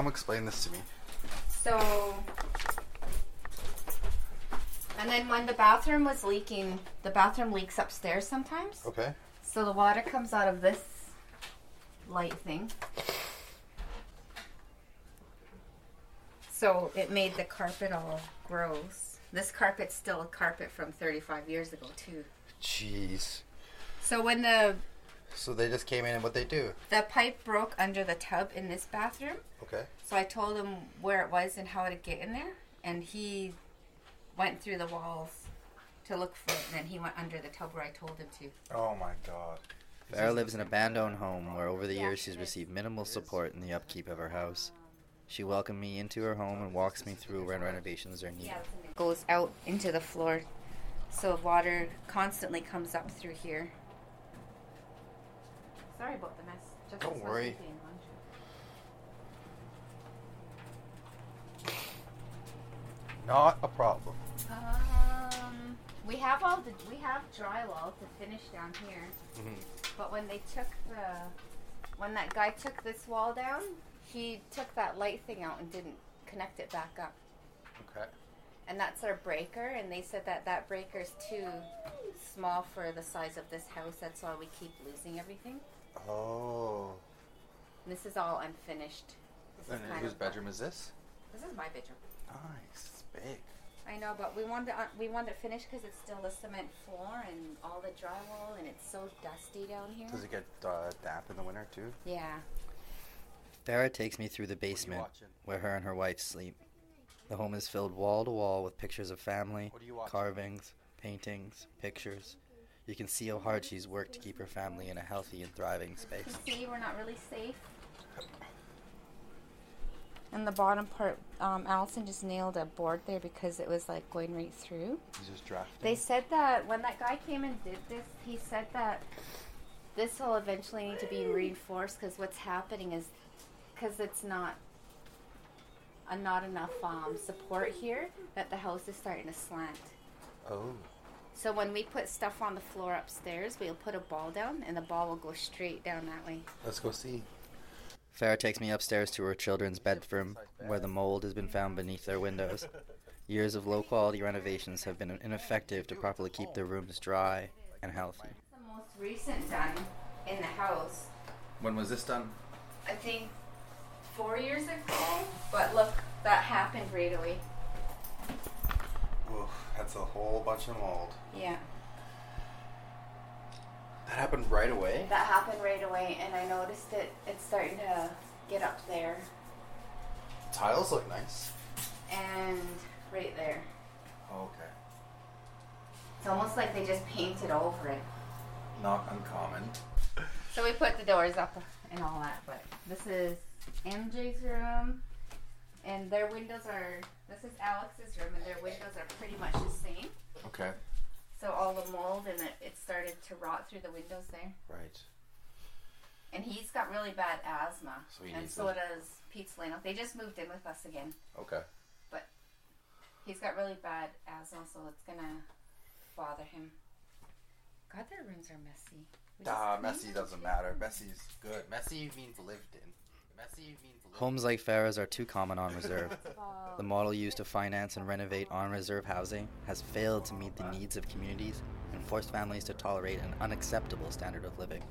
Come explain this to me. So, and then when the bathroom was leaking, the bathroom leaks upstairs sometimes. Okay. So the water comes out of this light thing. So it made the carpet all gross. This carpet's still a carpet from 35 years ago, too. Jeez. So when the So they just came in and what they do? the pipe broke under the tub in this bathroom, Okay. so I told him where it was and how to get in there, and he went through the walls to look for it, and then he went under the tub where I told him to. Oh my god. Farah lives in a abandoned home where over the years she's received minimal support in the upkeep of her house. She welcomed me into her home and walks me through when renovations are needed. goes out into the floor, so water constantly comes up through here. Sorry about the mess. Just Don't worry. Not a problem. Um, we have all the we have drywall to finish down here, Mhm. but when they took the when that guy took this wall down, he took that light thing out and didn't connect it back up. Okay. and that's our breaker and they said that that breaker is too small for the size of this house that's why we keep losing everything Oh. this is all unfinished this And whose of bedroom is this? this is my bedroom Nice. It's big. i know but we wanted uh, we wanted it finished because it's still a cement floor and all the drywall and it's so dusty down here Does it get uh, damp in the winter too? yeah Farah takes me through the basement where her and her wife sleep. The home is filled wall to wall with pictures of family, What are you watching? carvings, paintings, pictures. You can see how hard she's worked to keep her family in a healthy and thriving space. You see we're not really safe and the bottom part um, allison just nailed a board there because it was like going right through He's just drafting. They said that when that guy came and did this, he said that this will eventually need to be reinforced because what's happening is because it's not a not enough um, support here that the house is starting to slant. Oh. So when we put stuff on the floor upstairs, we'll put a ball down and the ball will go straight down that way. Let's go see. Farah takes me upstairs to her children's bedroom, where the mold has been found beneath their windows. Years of low quality renovations have been ineffective to properly keep their rooms dry and healthy. The most recent done in the house, When was this done? I think four years ago. But look, that happened right away. Oof, that's a whole bunch of mold. Yeah. That happened right away? That happened right away, and I noticed it. It's starting to get up there Tiles look nice. and right there. Oh, okay. It's almost like they just painted over it. Not uncommon. So we put the doors up and all that, but this is MJ's room, and their windows are. This is Alex's room, and their windows are pretty much the same. Okay. So all the mold and it, it started to rot through the windows there. Right. And he's got really bad asthma, So he and needs so it. does Pete Solano. They just moved in with us again. Okay. But he's got really bad asthma, so it's gonna bother him. God, their rooms are messy. We just Ah, cleaned messy them doesn't too. matter. Messy's good. Messy means lived in. Messy means lived Homes like Farah's are too common on reserve. The model used to finance and renovate on reserve housing has failed to meet the needs of communities and forced families to tolerate an unacceptable standard of living.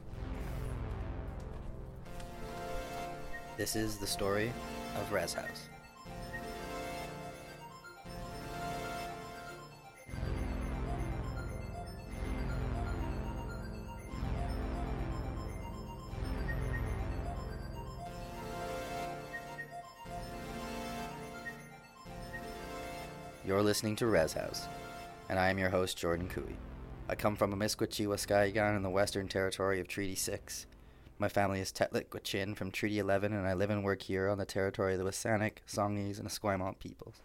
This is the story of Res House. You're listening to Res House, and I am your host, Jordan Cooey. I come from Amiskwachi, Waskahigan in the Western Territory of Treaty 6. My family is Tetlit Gwich'in from Treaty 11, and I live and work here on the territory of the Wasanik, Songhees, and Esquimalt peoples.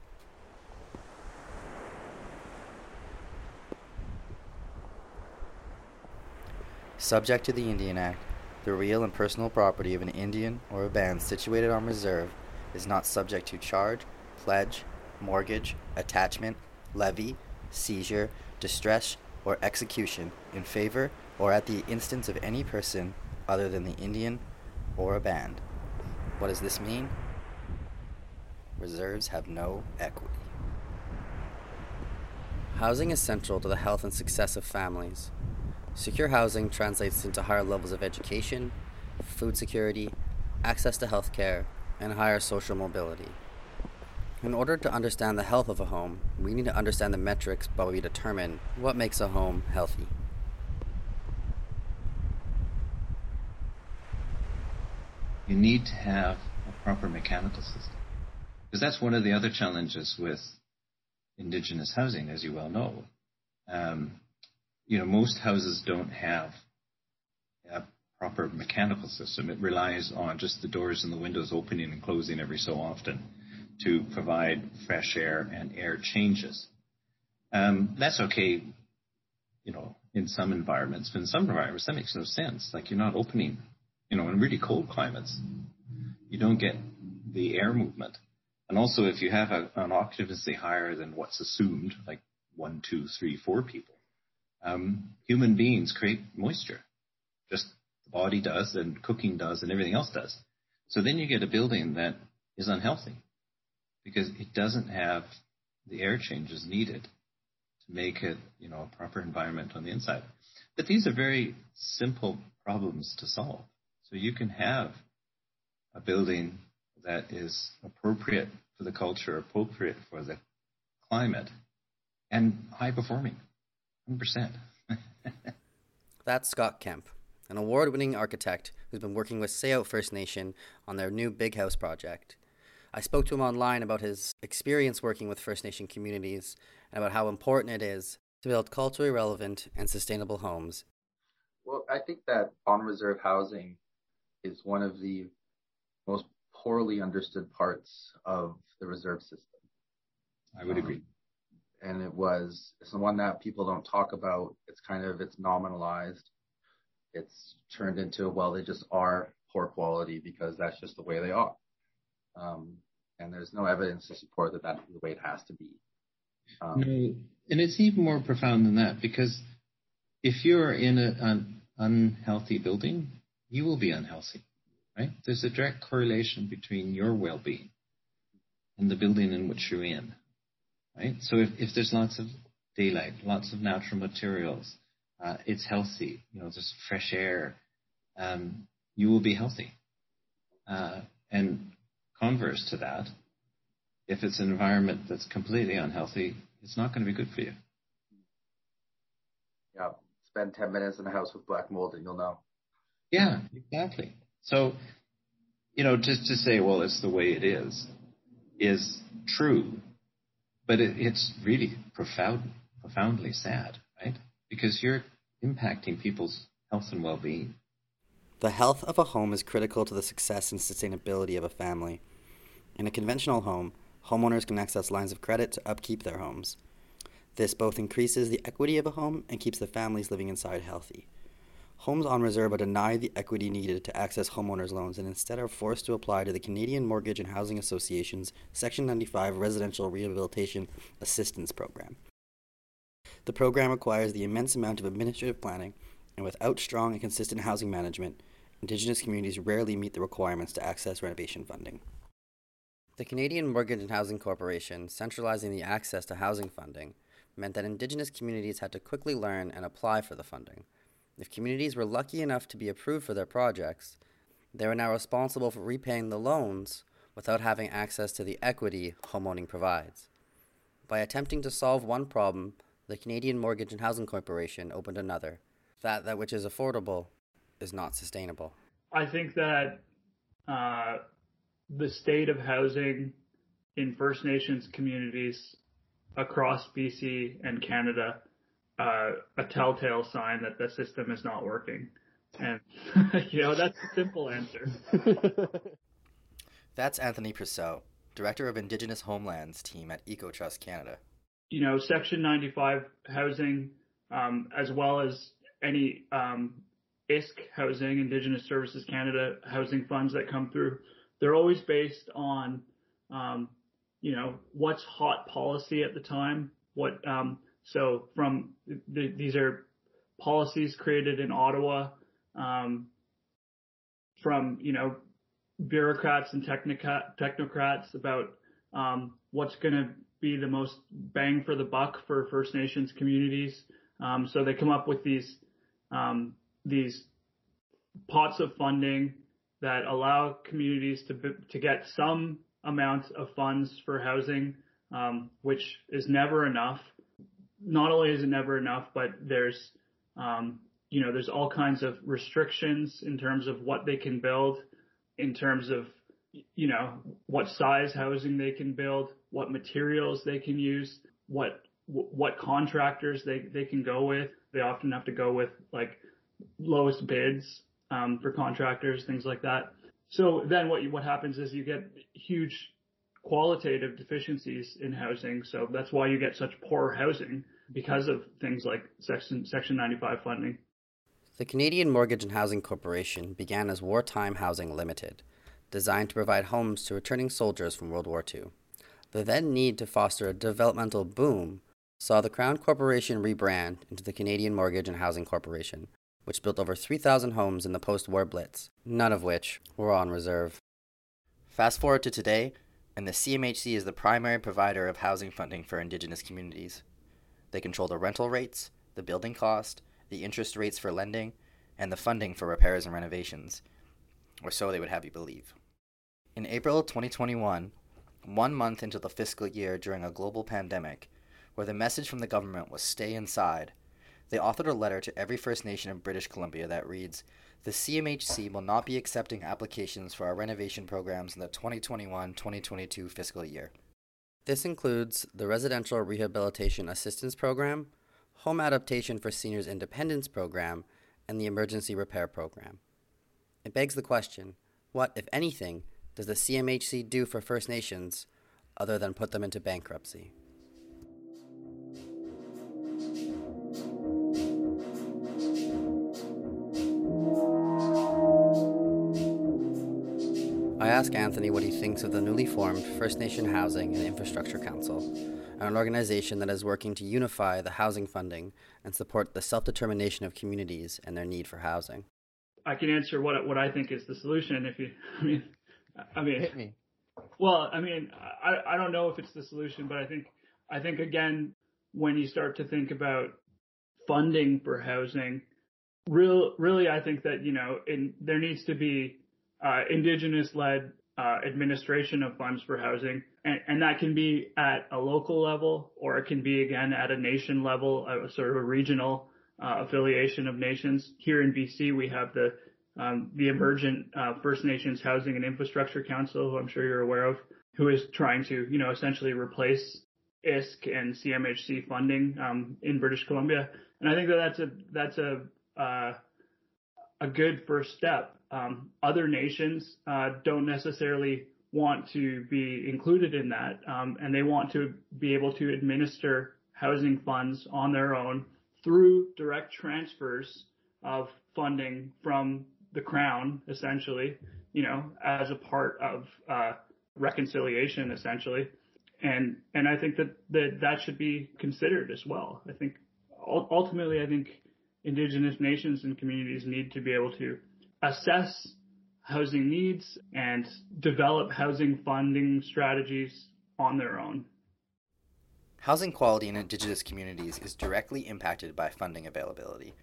Subject to the Indian Act, the real and personal property of an Indian or a band situated on reserve is not subject to charge, pledge, mortgage, attachment, levy, seizure, distress, or execution in favor or at the instance of any person other than the Indian or a band. What does this mean? reserves have no equity. Housing is central to the health and success of families. Secure housing translates into higher levels of education, food security, access to health care, and higher social mobility. In order to understand the health of a home, we need to understand the metrics by which we determine what makes a home healthy. You need to have a proper mechanical system. Because that's one of the other challenges with indigenous housing, as you well know. Um, you know, most houses don't have a proper mechanical system. It relies on just the doors and the windows opening and closing every so often to provide fresh air and air changes. Um, that's okay, you know, in some environments, but in some environments that makes no sense. Like you're not opening, you know, in really cold climates, you don't get the air movement. And also, if you have a, an occupancy higher than what's assumed, like one, two, three, four people, um, human beings create moisture. Just the body does, and cooking does, and everything else does. So then you get a building that is unhealthy because it doesn't have the air changes needed to make it, you know, a proper environment on the inside. But these are very simple problems to solve. So you can have a building that is appropriate for the culture, appropriate for the climate, and high performing, 100%. That's Scott Kemp, an award winning architect who's been working with Tsawout First Nation on their new Big House project. I spoke to him online about his experience working with First Nation communities and about how important it is to build culturally relevant and sustainable homes. Well, I think that on reserve housing is one of the most poorly understood parts of the reserve system. I would agree. Um, and it was it's the one that people don't talk about. It's kind of it's nominalized. It's turned into well, they just are poor quality because that's just the way they are. Um, and there's no evidence to support that that's the way it has to be. Um, no, and it's even more profound than that because if you're in a, an unhealthy building, you will be unhealthy, right? There's a direct correlation between your well-being and the building in which you're in, right? So if, if there's lots of daylight, lots of natural materials, uh, it's healthy, you know, there's fresh air, um, you will be healthy. Uh, and converse to that, if it's an environment that's completely unhealthy, it's not going to be good for you. Yeah. Spend 10 minutes in a house with black mold and you'll know. Yeah, exactly. So, you know, just to say, well, it's the way it is, is true, but it, it's really profound, profoundly sad, right? Because you're impacting people's health and well-being. The health of a home is critical to the success and sustainability of a family. In a conventional home, homeowners can access lines of credit to upkeep their homes. This both increases the equity of a home and keeps the families living inside healthy. Homes on reserve are denied the equity needed to access homeowners' loans and instead are forced to apply to the Canadian Mortgage and Housing Association's Section 95 Residential Rehabilitation Assistance Program. The program requires the immense amount of administrative planning, and without strong and consistent housing management, Indigenous communities rarely meet the requirements to access renovation funding. The Canadian Mortgage and Housing Corporation, centralizing the access to housing funding, meant that Indigenous communities had to quickly learn and apply for the funding. If communities were lucky enough to be approved for their projects, they were now responsible for repaying the loans without having access to the equity homeowning provides. By attempting to solve one problem, the Canadian Mortgage and Housing Corporation opened another. That that which is affordable is not sustainable. I think that uh, the state of housing in First Nations communities across BC and Canada uh, a telltale sign that the system is not working. And, you know, that's the simple answer. that's Anthony Purcell, Director of Indigenous Homelands team at EcoTrust Canada. You know, Section 95 housing, um, as well as any um, ISC housing, Indigenous Services Canada housing funds that come through, they're always based on, um, you know, what's hot policy at the time. What um, so from the, these are policies created in Ottawa um, from you know bureaucrats and technocrats about um, what's going to be the most bang for the buck for First Nations communities. Um, so they come up with these um, these pots of funding that allow communities to to get some amount of funds for housing, um, which is never enough. Not only is it never enough, but there's um, you know there's all kinds of restrictions in terms of what they can build, in terms of you know what size housing they can build, what materials they can use, what what contractors they they can go with. They often have to go with like lowest bids um, for contractors, things like that. So then what you, what happens is you get huge qualitative deficiencies in housing. So that's why you get such poor housing because of things like Section Section 95 funding. The Canadian Mortgage and Housing Corporation began as Wartime Housing Limited, designed to provide homes to returning soldiers from World War II. The then need to foster a developmental boom saw the Crown Corporation rebrand into the Canadian Mortgage and Housing Corporation, which built over 3,000 homes in the post war Blitz, none of which were on reserve. Fast forward to today, and the CMHC is the primary provider of housing funding for Indigenous communities. They control the rental rates, the building cost, the interest rates for lending, and the funding for repairs and renovations, or so they would have you believe. In April 2021, one month into the fiscal year during a global pandemic, where the message from the government was stay inside, they authored a letter to every First Nation in British Columbia that reads The CMHC will not be accepting applications for our renovation programs in the 2021 2022 fiscal year. This includes the Residential Rehabilitation Assistance Program, Home Adaptation for Seniors Independence Program, and the Emergency Repair Program. It begs the question what, if anything, does the CMHC do for First Nations other than put them into bankruptcy? Ask Anthony what he thinks of the newly formed First Nation Housing and Infrastructure Council, an organization that is working to unify the housing funding and support the self determination of communities and their need for housing. I can answer what what I think is the solution. If you, I mean, I mean, Hit me. well, I mean, I I don't know if it's the solution, but I think I think again when you start to think about funding for housing, real really I think that you know in there needs to be uh, indigenous-led uh, administration of funds for housing, and, and, that can be at a local level, or it can be again at a nation level, a sort of a regional uh, affiliation of nations. Here in BC, we have the um, the emergent uh, First Nations Housing and Infrastructure Council, who I'm sure you're aware of, who is trying to, you know, essentially replace ISC and CMHC funding um, in British Columbia, and I think that that's a that's a uh, a good first step um, other nations uh, don't necessarily want to be included in that, um, and they want to be able to administer housing funds on their own through direct transfers of funding from the crown, essentially, you know, as a part of uh, reconciliation, essentially, and and I think that that that should be considered as well. I think ultimately, I think indigenous nations and communities need to be able to assess housing needs and develop housing funding strategies on their own. Housing quality in Indigenous communities is directly impacted by funding availability.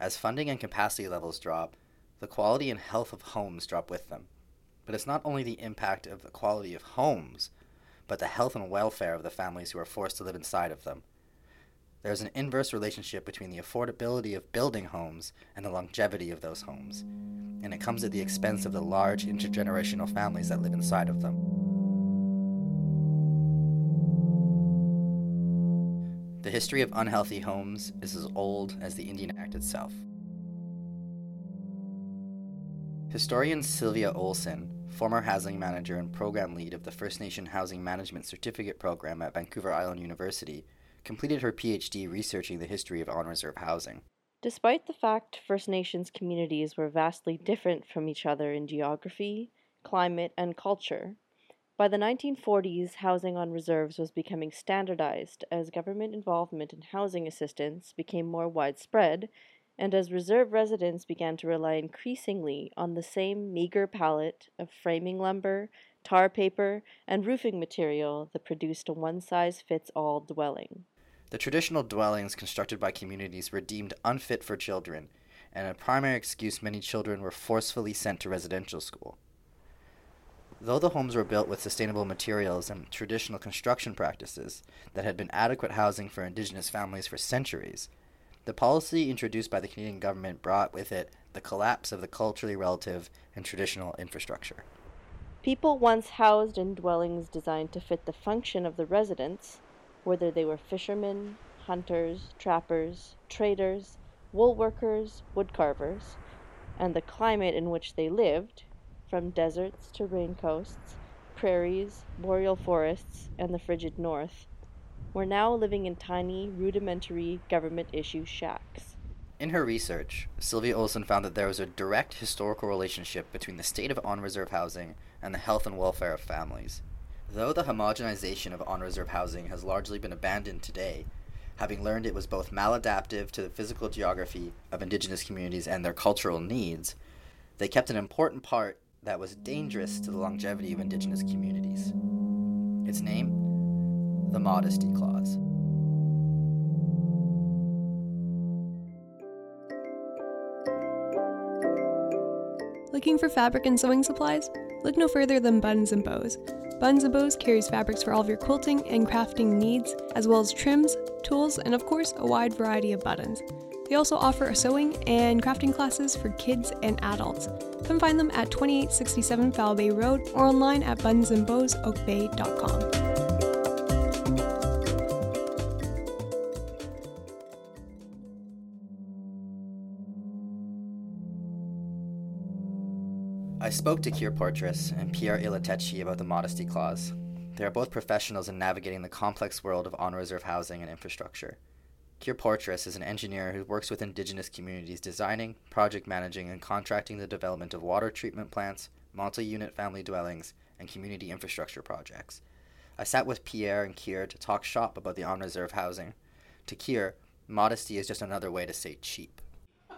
As funding and capacity levels drop, the quality and health of homes drop with them. But it's not only the impact of the quality of homes, but the health and welfare of the families who are forced to live inside of them. There's an inverse relationship between the affordability of building homes and the longevity of those homes, and it comes at the expense of the large intergenerational families that live inside of them. The history of unhealthy homes is as old as the Indian Act itself. Historian Sylvia Olsen, former housing manager and program lead of the First Nation Housing Management Certificate Program at Vancouver Island University, completed her PhD researching the history of on reserve housing. Despite the fact First Nations communities were vastly different from each other in geography, climate, and culture, by the 1940s, housing on reserves was becoming standardized as government involvement in housing assistance became more widespread and as reserve residents began to rely increasingly on the same meager palette of framing lumber, tar paper, and roofing material that produced a one size fits all dwelling. The traditional dwellings constructed by communities were deemed unfit for children, and a primary excuse many children were forcefully sent to residential school. Though the homes were built with sustainable materials and traditional construction practices that had been adequate housing for Indigenous families for centuries, the policy introduced by the Canadian government brought with it the collapse of the culturally relative and traditional infrastructure. People once housed in dwellings designed to fit the function of the residents, whether they were fishermen, hunters, trappers, traders, wool workers, wood carvers, and the climate in which they lived, from deserts to rain coasts, prairies, boreal forests, and the frigid north, were now living in tiny, rudimentary government issue shacks. In her research, Sylvia Olsen found that there was a direct historical relationship between the state of on reserve housing and the health and welfare of families. Though the homogenization of on reserve housing has largely been abandoned today, having learned it was both maladaptive to the physical geography of indigenous communities and their cultural needs, they kept an important part that was dangerous to the longevity of indigenous communities. Its name? The Modesty Clause. Looking for fabric and sewing supplies? Look no further than Buttons and Bows. Buttons and Bows carries fabrics for all of your quilting and crafting needs, as well as trims, tools, and of course, a wide variety of buttons. They also offer sewing and crafting classes for kids and adults. Come find them at 2867 Foul Bay Road or online at buttonsandbowsoakbay.com. spoke to Keir Portress and Pierre Ilatechi about the Modesty Clause. They are both professionals in navigating the complex world of on reserve housing and infrastructure. Keir Portress is an engineer who works with Indigenous communities designing, project managing, and contracting the development of water treatment plants, multi unit family dwellings, and community infrastructure projects. I sat with Pierre and Keir to talk shop about the on reserve housing. To Keir, modesty is just another way to say cheap.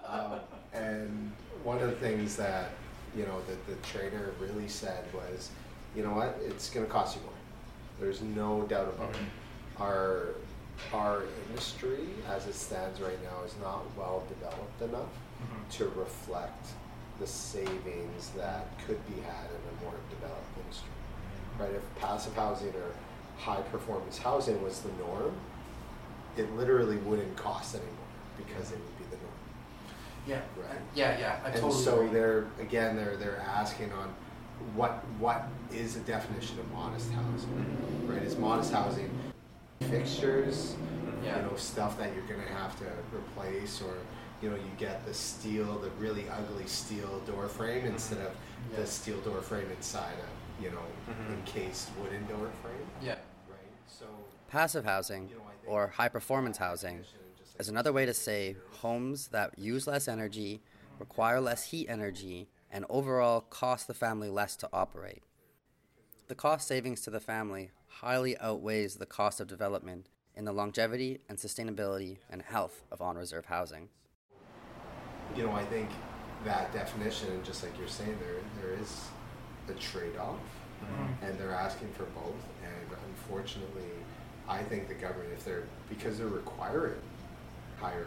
Um, and one of the things that you know that the trader really said was, you know what, it's going to cost you more. There's no doubt about it. Mm-hmm. Our our industry, as it stands right now, is not well developed enough mm-hmm. to reflect the savings that could be had in a more developed industry. Mm-hmm. Right? If passive housing or high performance housing was the norm, it literally wouldn't cost anymore because it would be the norm. Yeah. Right. Yeah, yeah. I and totally so agree. they're again they're they're asking on what what is the definition of modest housing right is modest housing fixtures Yeah. you know stuff that you're gonna have to replace or you know you get the steel the really ugly steel door frame mm-hmm. instead of Yeah. the steel door frame inside a you know mm-hmm. encased wooden door frame Yeah. right so Passive housing, you know or high performance housing, definition just like is another way to say homes that use less energy, require less heat energy, and overall cost the family less to operate. The cost savings to the family highly outweighs the cost of development in the longevity and sustainability and health of on reserve housing. you know, I think that definition, just like you're saying, there there is a trade-off, mm-hmm. and they're asking for both. And unfortunately, I think the government, if they're because they're requiring higher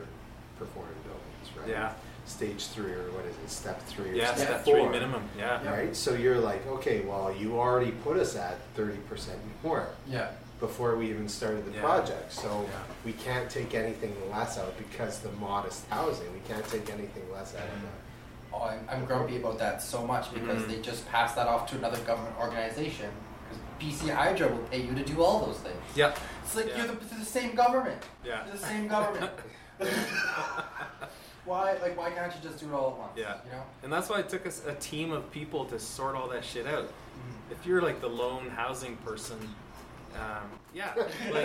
performing buildings, right? Yeah. Stage three or what is it? Step three or Yeah, step step four. three minimum. Yeah. Right. So you're like, okay, well, you already put us at thirty percent more Yeah. before we even started the Yeah. project. So Yeah. we can't take anything less out because the modest housing. We can't take anything less out of that. Oh, I'm, I'm grumpy about that so much because Mhm. they just passed that off to another government organization. Because BC Hydro will pay you to do all those things. Yep. It's like Yeah. you're the, the same government. Yeah. You're the same government. why? Like, why can't you just do it all at once? Yeah. You know. And that's why it took us a team of people to sort all that shit out. If you're like the lone housing person, um, yeah, like,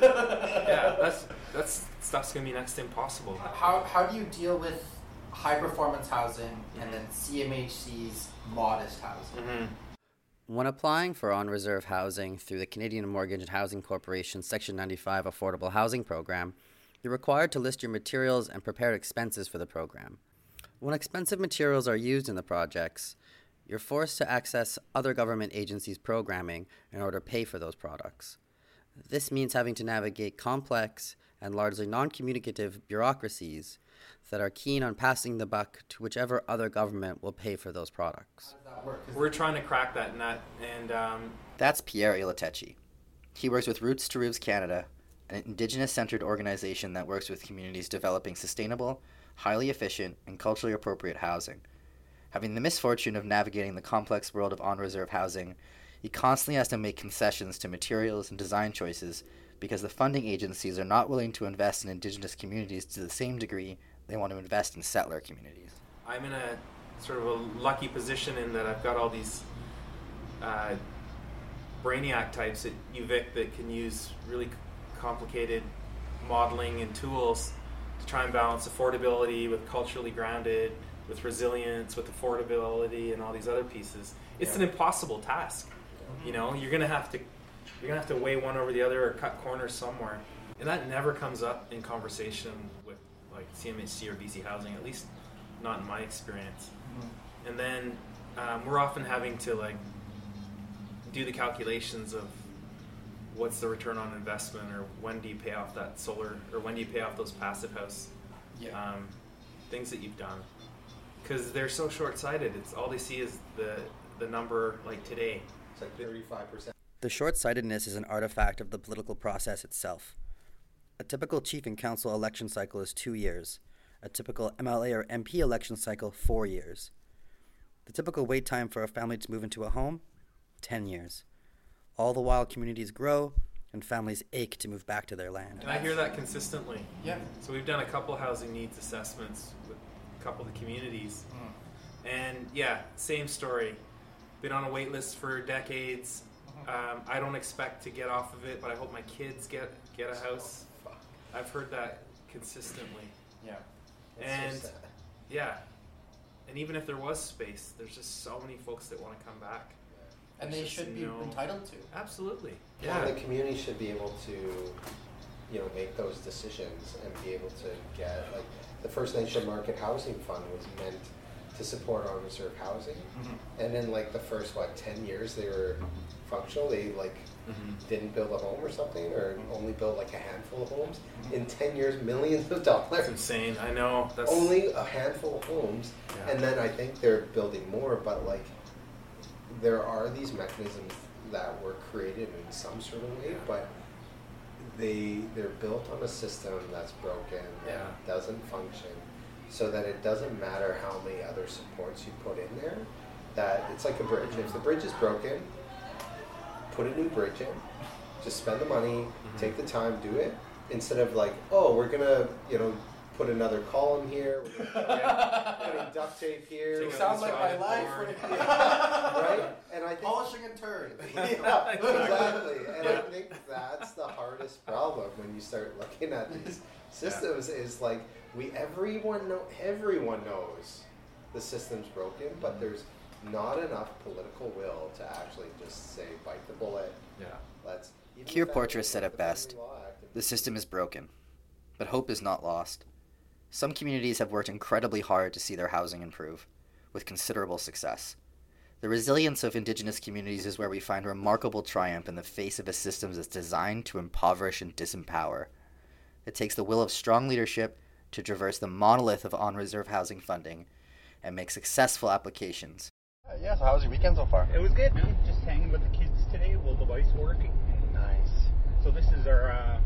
yeah, that's that's stuff's gonna be next to impossible. How how do you deal with high performance housing and then CMHC's modest housing? hmm When applying for on reserve housing through the Canadian Mortgage and Housing Corporation Section 95 Affordable Housing Program, you're required to list your materials and prepared expenses for the program. When expensive materials are used in the projects, You're forced to access other government agencies' programming in order to pay for those products. This means having to navigate complex and largely non communicative bureaucracies that are keen on passing the buck to whichever other government will pay for those products. We're trying to crack that nut, and um, That's Pierre Ilatechi. He works with Roots to Roofs Canada, an indigenous centered organization that works with communities developing sustainable, highly efficient, and culturally appropriate housing. Having the misfortune of navigating the complex world of on reserve housing, he constantly has to make concessions to materials and design choices because the funding agencies are not willing to invest in indigenous communities to the same degree they want to invest in settler communities. I'm in a sort of a lucky position in that I've got all these uh, brainiac types at UVic that can use really complicated modeling and tools to try and balance affordability with culturally grounded, with resilience, with affordability, and all these other pieces. It's Yeah. an impossible task. You know, you're gonna have to you're gonna have to weigh one over the other or cut corners somewhere, and that never comes up in conversation CMHC or BC Housing, at least not in my experience. And then um, we're often having to like do the calculations of what's the return on investment or when do you pay off that solar or when do you pay off those passive house Yeah. um, things that you've done because they're so short-sighted it's all they see is the the number like today It's like thirty-five percent. The short sightedness is an artifact of the political process itself. A typical chief and council election cycle is two years, a typical MLA or MP election cycle, four years. The typical wait time for a family to move into a home, 10 years. All the while, communities grow and families ache to move back to their land. and i hear that consistently Yeah. so we've done a couple housing needs assessments with a couple of the communities and yeah same story been on a wait list for decades um, i don't expect to get off of it but i hope my kids get get a house i've heard that consistently Yeah. and so sad. yeah and even if there was space there's just so many folks that want to come back And There's they should be no- entitled to. absolutely Well, yeah the community should be able to, you know, make those decisions and be able to get like the First Nation Market Housing Fund was meant to support on reserve housing, mm-hmm. and then like the first what ten years they were mm-hmm. functional, they like mm-hmm. didn't build a home or something, or only built like a handful of homes. In ten years, millions of dollars. that's insane. I know. That's Only a handful of homes, Yeah. and then I think they're building more, but like there are these mechanisms that were created in some sort of way, but they they're built on a system that's broken Yeah. doesn't function, so that it doesn't matter how many other supports you put in there. That it's like a bridge. If the bridge is broken, put a new bridge in. Just spend the money, mm-hmm. take the time, do it. Instead of like, oh, we're gonna, you know, put another column here, we're gonna put putting duct tape here. Take we're Sounds like my life. board. right? And I think Polishing and turn. yeah, exactly. And I think that's the hardest problem when you start looking at these systems is like we everyone know everyone knows the system's broken, but mm-hmm. there's not enough political will to actually just say bite the bullet. yeah Let's. even Keir the Portress said Family- it best. Family Law Act and- The system is broken, but hope is not lost. Some communities have worked incredibly hard to see their housing improve, with considerable success. The resilience of Indigenous communities is where we find remarkable triumph in the face of a system that's designed to impoverish and disempower. It takes the will of strong leadership to traverse the monolith of on reserve housing funding and make successful applications. Yeah, so how was your weekend so far? It was good, man. Just hanging with the kids today while the wife's working. Nice. So this is our uh,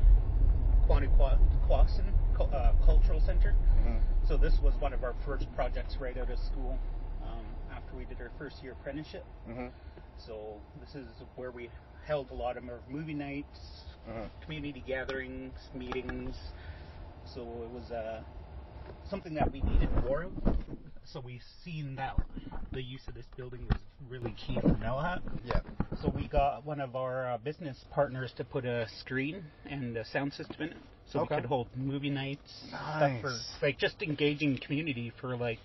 Quaniquasin uh, Cultural Center. Mhm. So this was one of our first projects right out of school um, after we did our first year apprenticeship. Mhm. So this is where we held a lot of our movie nights. Community gatherings, meetings. So it was uh, something that we needed more of. So we've seen that the use of this building was really key for Malahat. Yeah. So we got one of our uh, business partners to put a screen and a sound system in it, so Okay. we could hold movie nights, stuff for Nice. like just engaging community for like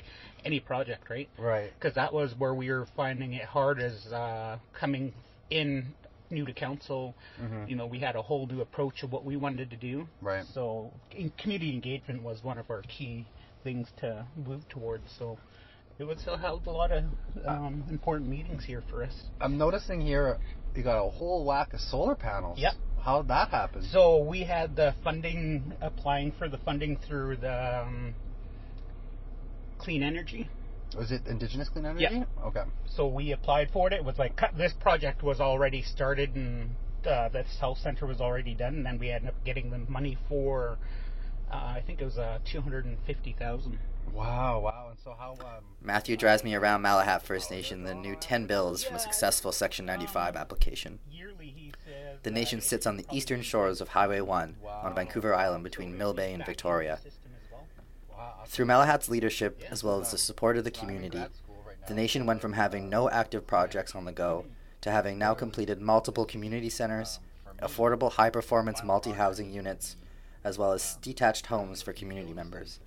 any project, right? Right. Because that was where we were finding it hard as uh, coming in new to council. Mhm. You know, we had a whole new approach of what we wanted to do. Right. So in community engagement was one of our key things to move towards. So it was uh, held a lot of um, important meetings here for us. I'm noticing here you got a whole whack of solar panels. Yep. How did that happen? So we had the funding, applying for the funding through the um, clean energy. Was it Indigenous Clean Energy? Yeah. Okay. So we applied for it. It was like this project was already started and uh, the health center was already done, and then we ended up getting the money for. Uh, I think it was uh, two hundred and fifty thousand. Wow, wow. And so how? Um, Matthew drives me around Malahat First Nation, the new 10 bills from a successful Section 95 application. The nation sits on the eastern shores of Highway 1 on Vancouver Island between Mill Bay and Victoria. Through Malahat's leadership, as well as the support of the community, the nation went from having no active projects on the go to having now completed multiple community centers, affordable high performance multi housing units, as well as detached homes for community members.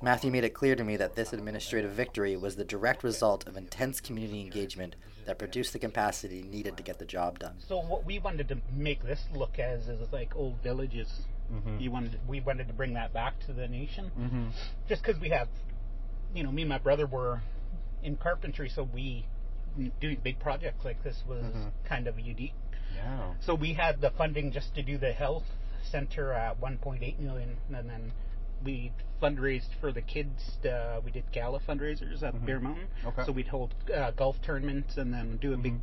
Matthew made it clear to me that this administrative victory was the direct result of intense community engagement that produced the capacity needed to get the job done. So what we wanted to make this look as is like old villages. Mhm. You wanted we wanted to bring that back to the nation, Mhm. just because we have, you know, me and my brother were in carpentry, so we doing big projects like this was Mhm. kind of unique. Yeah. So we had the funding just to do the health center at 1.8 million, and then we fundraised for the kids. Uh, we did gala fundraisers at Mhm. Bear Mountain. Okay. So we'd hold uh, golf tournaments and then do a big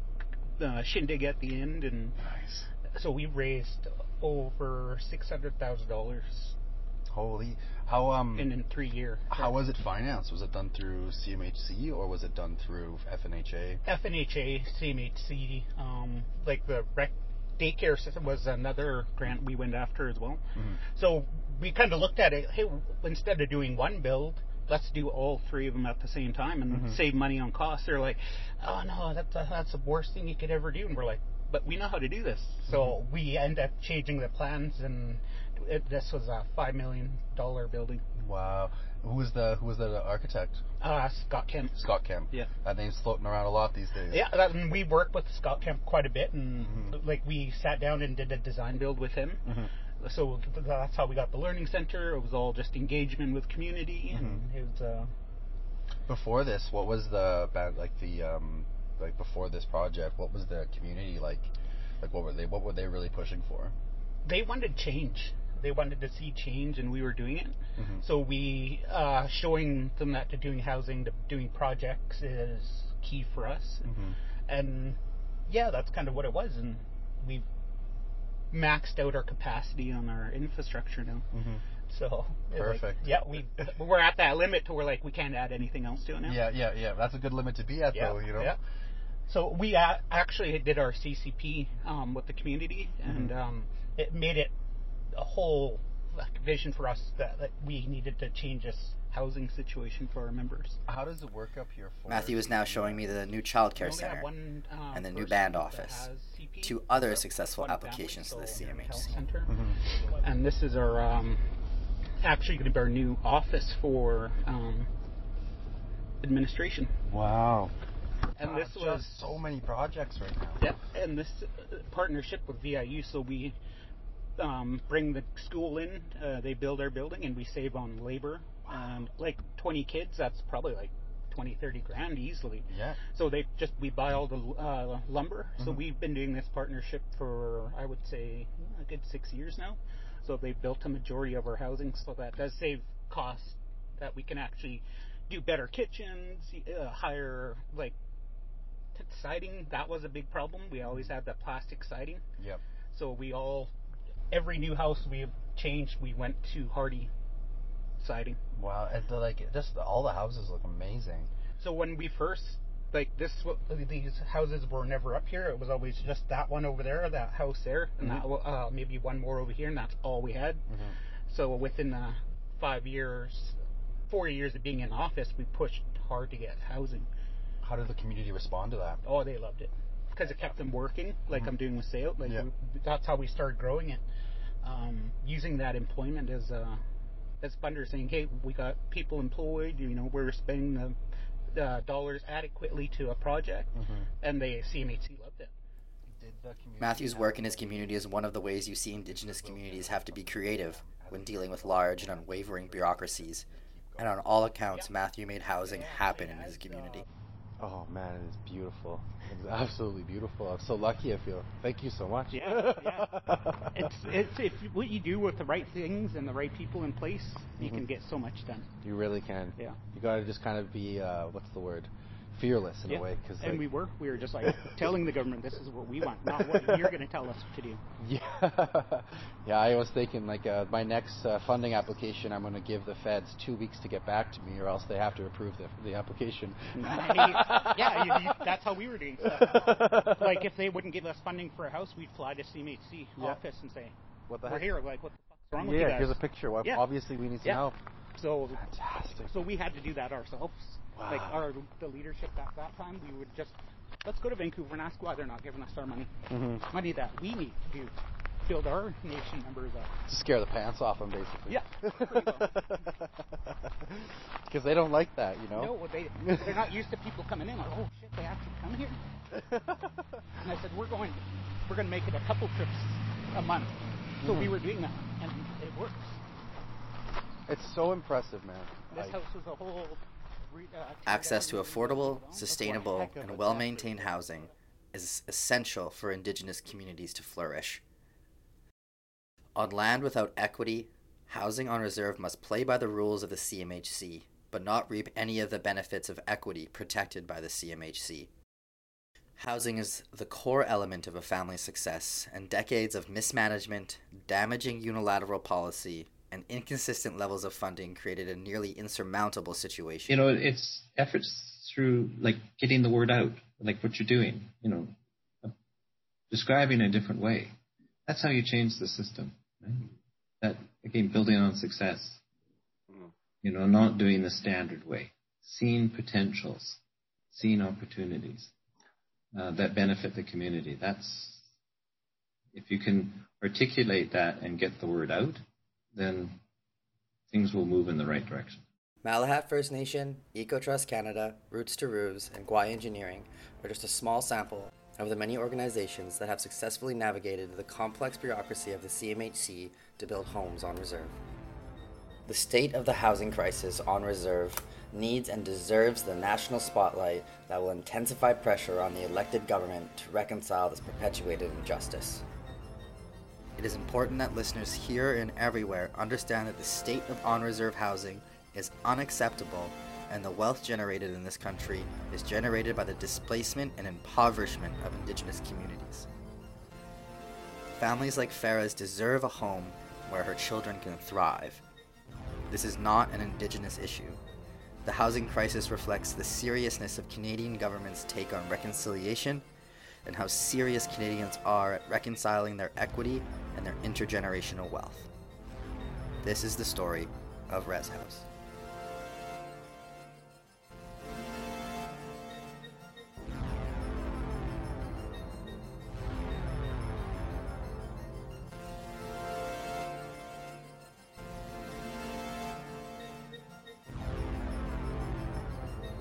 uh, shindig at the end, and Nice. So we raised over six hundred thousand dollars Holy. How um. in a three year. How was it financed? Was it done through CMHC or was it done through FNHA? FNHA, CMHC, um, like the rec daycare system was another grant we went after as well. Mhm. So we kind of looked at it. Hey, instead of doing one build, let's do all three of them at the same time and Mhm. save money on costs. They're like, oh no, that's that's the worst thing you could ever do. And we're like, but we know how to do this. So we end up changing the plans, and it, this was a five million dollar building. Wow. Who was the Who was the architect? Uh, Scott Kemp. Scott Kemp. Yeah. That name's floating around a lot these days. Yeah, that, and we worked with Scott Kemp quite a bit, and Mm-hmm. like we sat down and did a design build with him. Mhm. So that's how we got the learning center. It was all just engagement with community, and Mhm. it was. Uh, Before this, what was the ba- like the um like before this project? What was the community like? Like what were they? What were they really pushing for? they wanted change. They wanted to see change, and we were doing it. Mhm. So we uh, showing them that to doing housing, to doing projects is key for us. Mhm. And yeah, that's kind of what it was, and we've maxed out our capacity on our infrastructure now. Mhm. So it, like, Perfect. yeah, we we're at that limit to where like we can't add anything else to it now. Yeah, yeah, yeah. That's a good limit to be at, Yeah, though. You know. yeah. So we a- actually did our CCP um, with the community, and Mhm. um, it made it a whole like, vision for us that, that we needed to change this housing situation for our members. How does it work up here for? Matthew is now showing me the new We childcare only center one, uh, and the new band office, has CP, two other so successful applications to the CMHC. center. Mhm. And this is our um, actually going to be our new office for um, administration. Wow. And this just was so many projects right now. Yeah, and this uh, partnership with VIU, so we um, bring the school in, uh, they build our building, and we save on labor. And like 20 kids, that's probably like 20, 30 grand easily. Yeah. So they just we buy all the uh, lumber. So Mhm. we've been doing this partnership for I would say a good six years now. So they've built a majority of our housing, so that does save costs. That we can actually do better kitchens, uh, higher like t- siding. That was a big problem. We always had the plastic siding. Yep. So we all every new house we've changed, we went to Hardie siding. Wow. And the, like just all the houses look amazing. So when we first like this, these houses were never up here. It was always just that one over there, that house there, and that Mhm. uh, maybe one more over here, and that's all we had. Mhm. So within the five years, four years of being in office, we pushed hard to get housing. How did the community respond to that? Oh, they loved it because it kept them working, like Mhm. I'm doing with sale. Like Yeah. we, that's how we started growing it, um, using that employment as uh, as funders, saying, "Hey, we got people employed. You know, we're spending the uh, dollars adequately to a project," Mhm. and they CMHC loved it. Did the community Matthew's work in his community is one of the ways you see Indigenous communities have to be creative when dealing with large and unwavering bureaucracies. and on all accounts, Matthew made housing happen in his community. Oh man, it is beautiful. It's absolutely beautiful. I'm so lucky. I feel. Thank you so much. Yeah, yeah. it's it's if what you do with the right things and the right people in place, you can Mhm. get so much done. You really can. Yeah. You gotta just kind of be uh, what's the word? Fearless in yeah. a way. Cause and like, we were we were just like telling the government this is what we want, not what you're going to tell us to do. Yeah, yeah. I was thinking like uh, my next uh, funding application, I'm going to give the feds two weeks to get back to me, or else they have to approve the the application. Nice. yeah, you, you, that's how we were doing stuff. like if they wouldn't give us funding for a house, we'd fly to CMHC Yeah. office and say, What the "We're heck? here." Like, what the fuck's wrong with you guys? here's a picture. Well, Yeah. Obviously, we need some Yeah. help. So Fantastic. So we had to do that ourselves. Like our the leadership at that time, we would just let's go to Vancouver and ask why they're not giving us our money. Mhm. Money that we need to build our nation members up. To scare the pants off them, basically. Yeah. Because they don't like that, you know. No, well, they they're not used to people coming in. Like, oh shit, they actually come here. and I said, we're going, we're going to make it a couple trips a month. So we Mhm. were doing that, and it works. It's so impressive, man. This I- house was a whole. Access to affordable, sustainable, and well maintained housing is essential for Indigenous communities to flourish. On land without equity, housing on reserve must play by the rules of the CMHC, but not reap any of the benefits of equity protected by the CMHC. Housing is the core element of a family's success, and decades of mismanagement, damaging unilateral policy, and inconsistent levels of funding created a nearly insurmountable situation. You know, it's efforts through like getting the word out, like what you're doing. You know, uh, describing a different way. That's how you change the system. Right? That again, building on success. You know, not doing the standard way, seeing potentials, seeing opportunities uh, that benefit the community. That's if you can articulate that and get the word out, then things will move in the right direction. Malahat First Nation, EcoTrust Canada, Roots to Roofs, and Gwai Engineering are just a small sample of the many organizations that have successfully navigated the complex bureaucracy of the CMHC to build homes on reserve. The state of the housing crisis on reserve needs and deserves the national spotlight that will intensify pressure on the elected government to reconcile this perpetuated injustice. It is important that listeners here and everywhere understand that the state of on reserve housing is unacceptable and the wealth generated in this country is generated by the displacement and impoverishment of Indigenous communities. Families like Farah's deserve a home where her children can thrive. This is not an Indigenous issue. The housing crisis reflects the seriousness of Canadian government's take on reconciliation and how serious Canadians are at reconciling their equity and their intergenerational wealth. This is the story of Res House.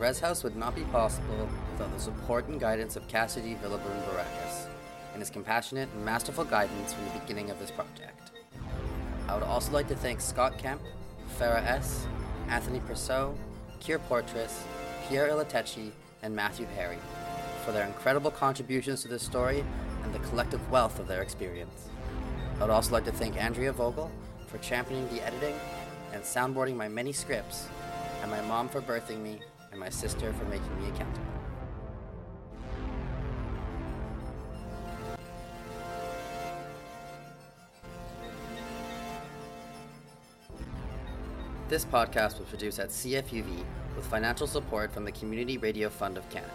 Res House would not be possible without the support and guidance of Cassidy Villaburn Baracus and his compassionate and masterful guidance from the beginning of this project. I would also like to thank Scott Kemp, Farah S., Anthony Perceau, Kier Portress, Pierre Ilatechi, and Matthew Perry for their incredible contributions to this story and the collective wealth of their experience. I would also like to thank Andrea Vogel for championing the editing and soundboarding my many scripts, and my mom for birthing me, and my sister for making me accountable. This podcast was produced at CFUV with financial support from the Community Radio Fund of Canada,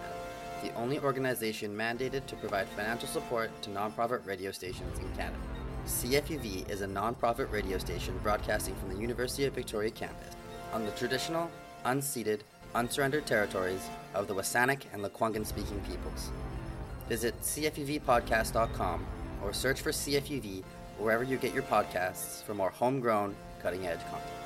the only organization mandated to provide financial support to nonprofit radio stations in Canada. CFUV is a nonprofit radio station broadcasting from the University of Victoria campus on the traditional, unceded, unsurrendered territories of the WSÁNEĆ and Lekwungen speaking peoples. Visit CFUVpodcast.com or search for CFUV wherever you get your podcasts for more homegrown, cutting edge content.